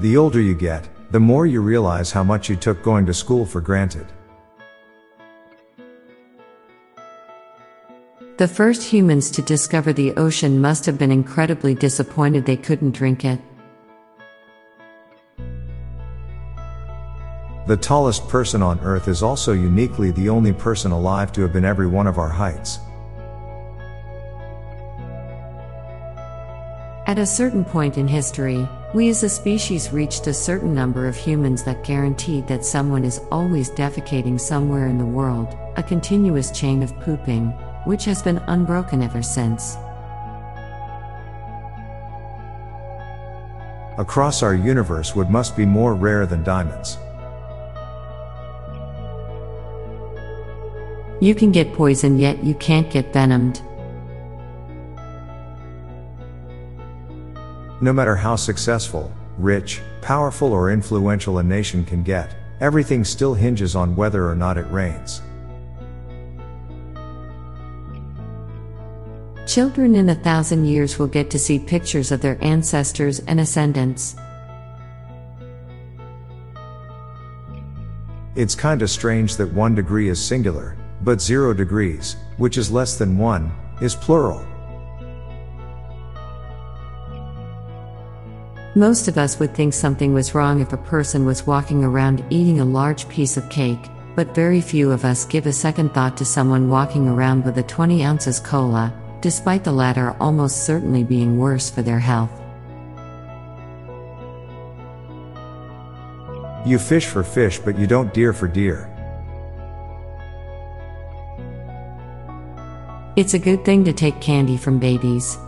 The older you get, the more you realize how much you took going to school for granted. The first humans to discover the ocean must have been incredibly disappointed they couldn't drink it. The tallest person on earth is also uniquely the only person alive to have been every one of our heights. At a certain point in history, we as a species reached a certain number of humans that guaranteed that someone is always defecating somewhere in the world, a continuous chain of pooping, which has been unbroken ever since. Across our universe wood must be more rare than diamonds. You can get poison yet you can't get venomed. No matter how successful, rich, powerful or influential a nation can get, everything still hinges on whether or not it rains. Children in a thousand years will get to see pictures of their ancestors and ascendants. It's kinda strange that 1 degree is singular, but 0 degrees, which is less than 1, is plural. Most of us would think something was wrong if a person was walking around eating a large piece of cake, but very few of us give a second thought to someone walking around with a 20 ounces cola, despite the latter almost certainly being worse for their health. You fish for fish, but you don't deer for deer. It's a good thing to take candy from babies.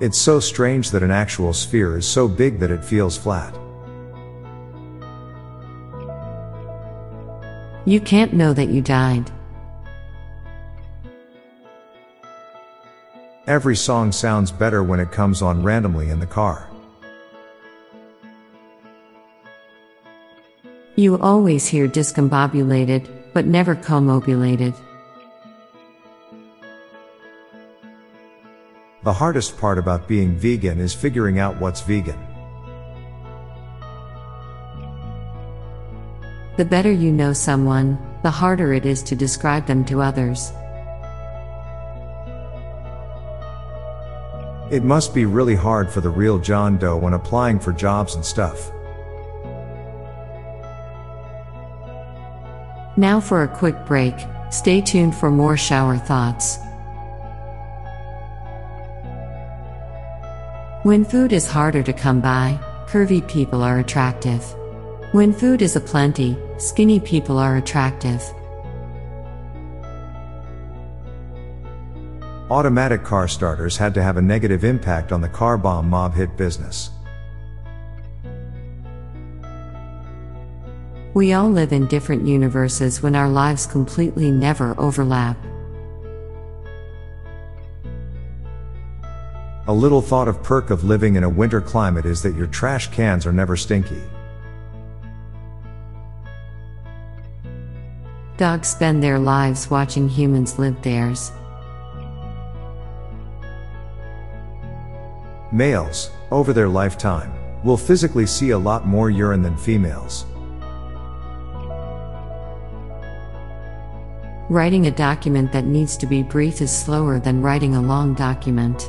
It's so strange that an actual sphere is so big that it feels flat. You can't know that you died. Every song sounds better when it comes on randomly in the car. You always hear discombobulated, but never commobulated. The hardest part about being vegan is figuring out what's vegan. The better you know someone, the harder it is to describe them to others. It must be really hard for the real John Doe when applying for jobs and stuff. Now for a quick break, stay tuned for more shower thoughts. When food is harder to come by, curvy people are attractive. When food is aplenty, skinny people are attractive. Automatic car starters had to have a negative impact on the car bomb mob hit business. We all live in different universes when our lives completely never overlap. A little thought of perk of living in a winter climate is that your trash cans are never stinky. Dogs spend their lives watching humans live theirs. Males, over their lifetime, will physically see a lot more urine than females. Writing a document that needs to be brief is slower than writing a long document.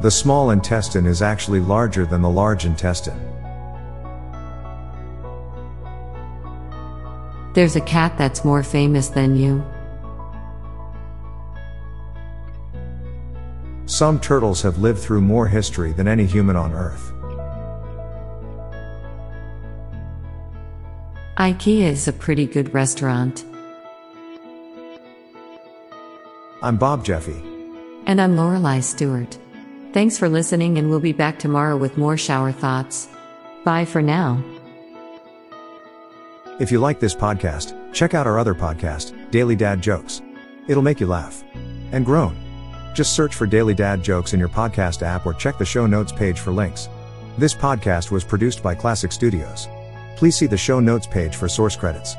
The small intestine is actually larger than the large intestine. There's a cat that's more famous than you. Some turtles have lived through more history than any human on Earth. IKEA is a pretty good restaurant. I'm Bob Jeffy. And I'm Lorelei Stewart. Thanks for listening, and we'll be back tomorrow with more shower thoughts. Bye for now. If you like this podcast, check out our other podcast, Daily Dad Jokes. It'll make you laugh and groan. Just search for Daily Dad Jokes in your podcast app or check the show notes page for links. This podcast was produced by Klassic Studios. Please see the show notes page for source credits.